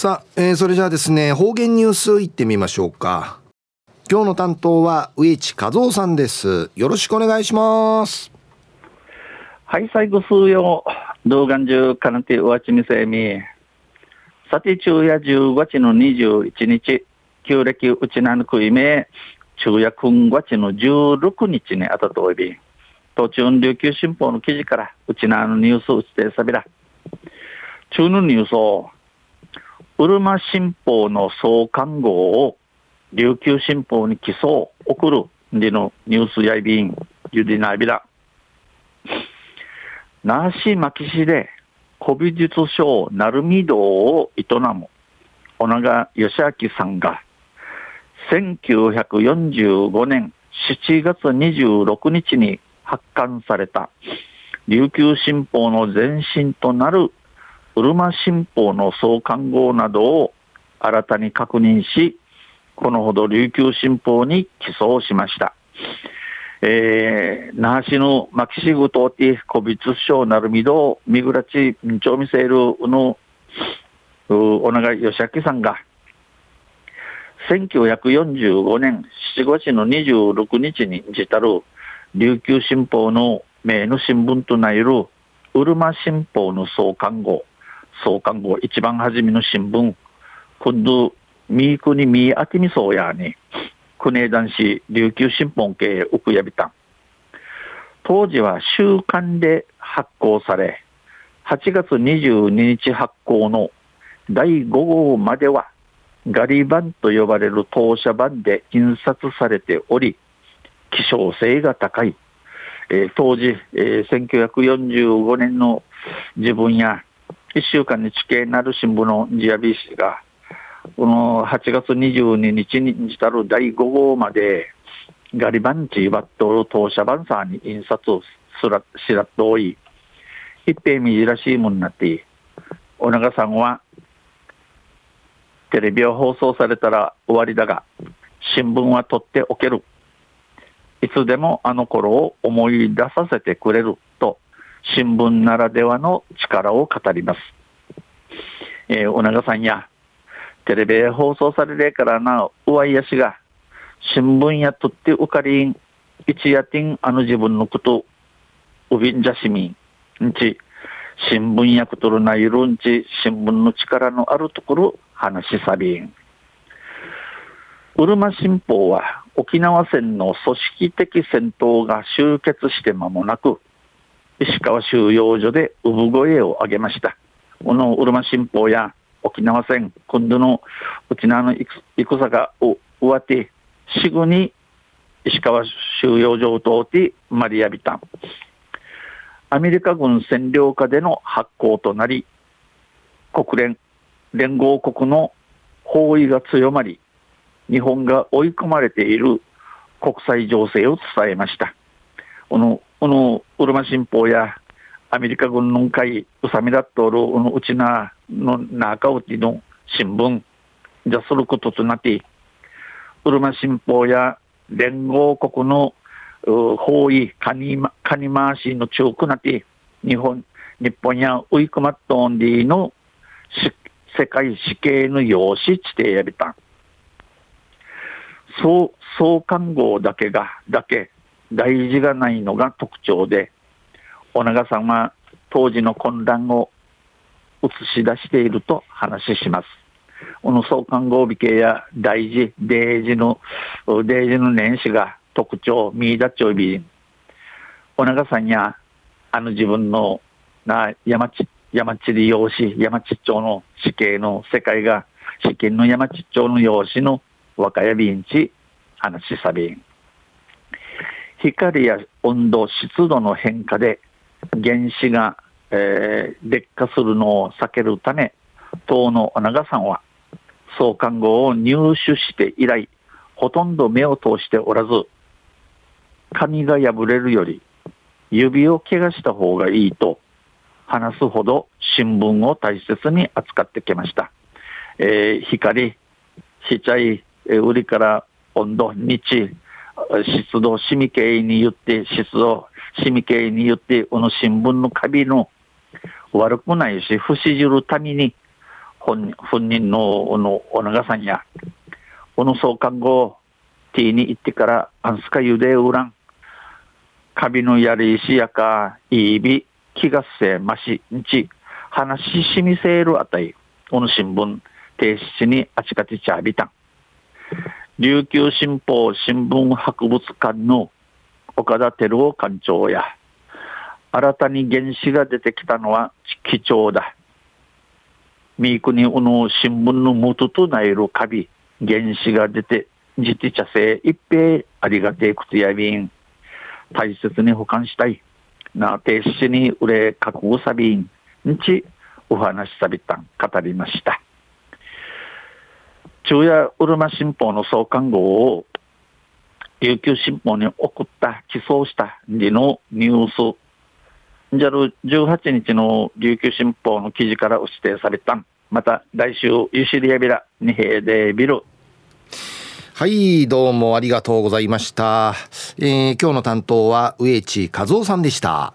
さあ、えー、それじゃあですね方言ニュースいってみましょうか。今日の担当は植地和夫さんです。よろしくお願いします。はい最後数曜動画中かなてうわちみせみ。さて昼夜10月の21日。旧暦うちなぬくいめ。昼夜今月の16日にあたとおび。途中琉球新報の記事からうちなのニュースうちてさびら。中のニュースをうるま新報の創刊号を琉球新報に起訴を送るでのニュースやいびん、ゆりなびら。那覇市牧市で古美術商鳴海堂を営む小長義明さんが1945年7月26日に発刊された琉球新報の前身となるうるま新報の創刊号などを新たに確認し、このほど琉球新報に起訴しました。えー、那覇市の牧師具とて、古美術商なるみど、みぐらち、んちょみせるの、お長義明さんが、1945年7月の26日に自たる琉球新報の名の新聞となるうるま新報の創刊号、創刊号一番初めの新聞、今度、三国三秋みそうやに、国枝市琉球新報系奥やびたん。当時は週刊で発行され、8月22日発行の第5号までは、ガリ版と呼ばれる当社版で印刷されており、希少性が高い。えー、当時、えー、1945年の自分や1週間に地形なる新聞のジアビー氏が、この8月22日にしたる第5号まで、ガリバンチバットル当社版さんに印刷をすらしらっとおい、一平みじらしいもんなって、お長さんは、テレビを放送されたら終わりだが、新聞は取っておける。いつでもあの頃を思い出させてくれる新聞ならではの力を語ります。えー、お長さんや、テレビへ放送されれからな、うわいやしが、新聞やとってうかりん、一夜てんあの自分のこと、うびんじゃしみん、んち、新聞やくとるないるんち、新聞の力のあるところ、話しさびん。うるま新報は沖縄戦の組織的戦闘が終結して間もなく、石川収容所で産声を上げました。このうるま新報や沖縄戦、今度の沖縄の戦が終わって、すぐに石川収容所を通ってマリアビタン。アメリカ軍占領下での発行となり、国連、連合国の包囲が強まり、日本が追い込まれている国際情勢を伝えました。このこのうるま新報やアメリカ軍の会、うさみだっとるうちなの中うちの新聞じゃすることとなって、うるま新報や連合国の包囲、カニカニ回しの中くなって、日本、日本やウイクマットンディの世界死刑の用紙地底やびた。そう、創刊号だけが、だけ大事がないのが特徴で、お長さんは当時の混乱を映し出していると話します。この創刊号美形や大事、デージの、デージの年始が特徴、見出ちょいびお長さんや、あの自分のな山地、山地理用紙、山地町の死刑の世界が、死刑の山地町の用紙の若やびんち、話しさびん。光や温度、湿度の変化で原子が、えー、劣化するのを避けるため、党の長さんは創刊号を入手して以来、ほとんど目を通しておらず、紙が破れるより指を怪我した方がいいと話すほど新聞を大切に扱ってきました。えー、光、しちゃい、売りから温度、日、湿度、シミ系に言って、湿度、シミ系に言って、この新聞のカビの悪くないし、不死じるために、本人のおのお長さんや、おの総監後、T に行ってから、アンスカユデウラン、カビのやりしやか、いいび、気がせまし、んち、話ししみせるあたい、おの新聞、停止にあちかちちゃびたん。琉球新報新聞博物館の岡田照夫館長や、新たに原子が出てきたのは貴重だ。三国うの新聞の元となるカビ、原子が出て、自治茶製一平ありがてえくつやびん。大切に保管したい。なあ、停止に売れ覚悟さびん。んち、お話しさびたん、語りました。昼夜うるま新報の創刊号を琉球新報に送った、寄贈したりのニュースじゃる18日の琉球新報の記事から指定されたまた来週ユシリアビラ二平でビルはいどうもありがとうございました、えー、今日の担当は植地和夫さんでした